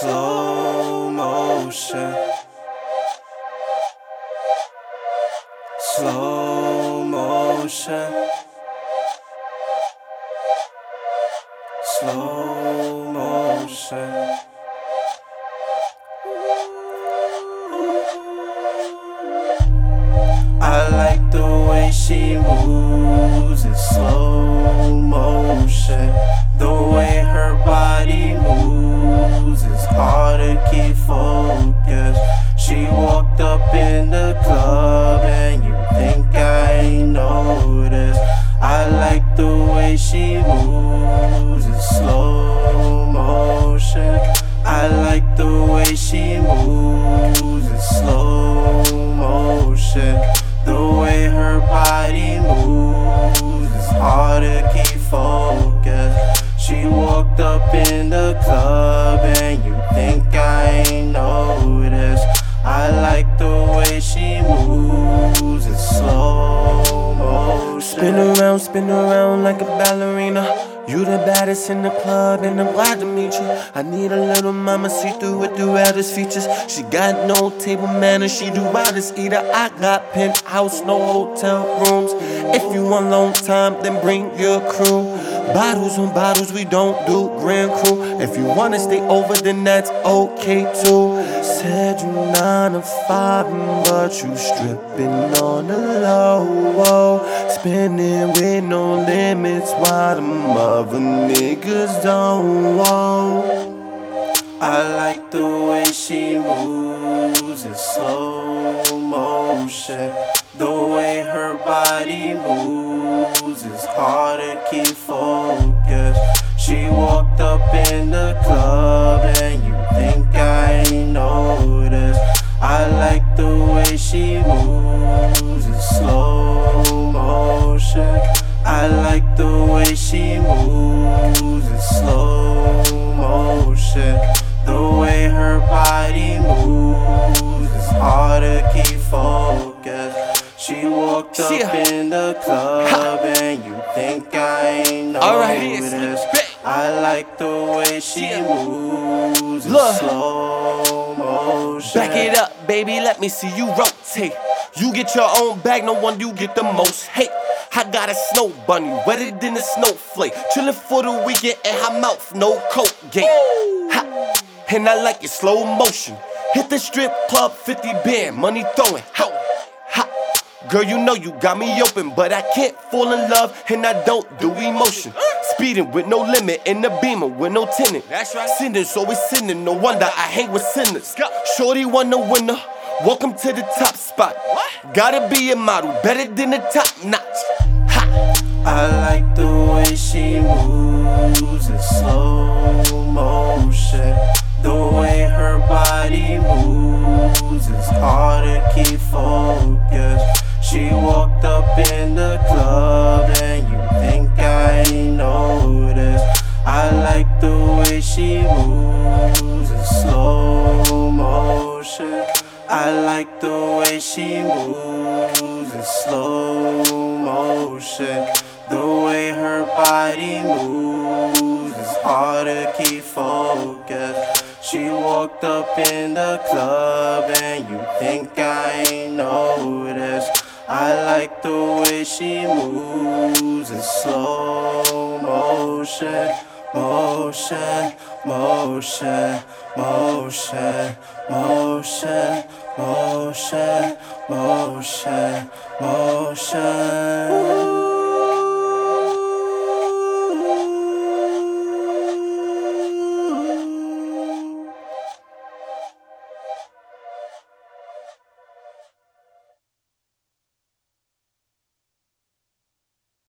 Slow motion. Slow motion. Slow motion. Spin around like a ballerina. You the baddest in the club, and I'm glad to meet you. I need a little mama see through with the raddest features. She got no table manners, she do wildest eater. I got penthouse, no hotel rooms. If you want long time, then bring your crew. Bottles on bottles, we don't do grand crew. If you wanna stay over, then that's okay too. Said you nine to five, but you stripping on the low. Spinning with no limits, while them other niggas don't want. I like the way she moves in slow motion. The way her body moves is hard to keep focused. She walked up in the club and you think like the way she moves in slow motion. The way her body moves is hard to keep focused. She walked up Yeah. in the club and you think I ain't Alright, it's noticed. I like the way she moves in Look. slow motion. Back it up, baby, let me see you rotate. You get your own bag, no one you get the most hate. I got a snow bunny, wetter than a snowflake. Chillin' for the weekend and her mouth, no coat gate. Ha. And I like it slow motion. Hit the strip club, 50 band, money throwing. Ha. Ha. Girl, you know you got me open, but I can't fall in love and I don't do emotion. Speeding with no limit in the beamer with no tenant. That's right. Sinners always sinning, no wonder I hang with sinners. Shorty won the winner. Welcome to the top spot. Gotta be a model, better than the top notch. She moves in slow motion. The way her body moves is hard to keep focused. She walked up in the club and you think I ain't noticed. I like the way she moves in slow motion. I like the way she moves in slow motion. The way her body moves is hard to keep focused. She walked up in the club and you think I ain't noticed. I like the way she moves in slow motion, motion, motion, motion, motion, motion, motion, motion.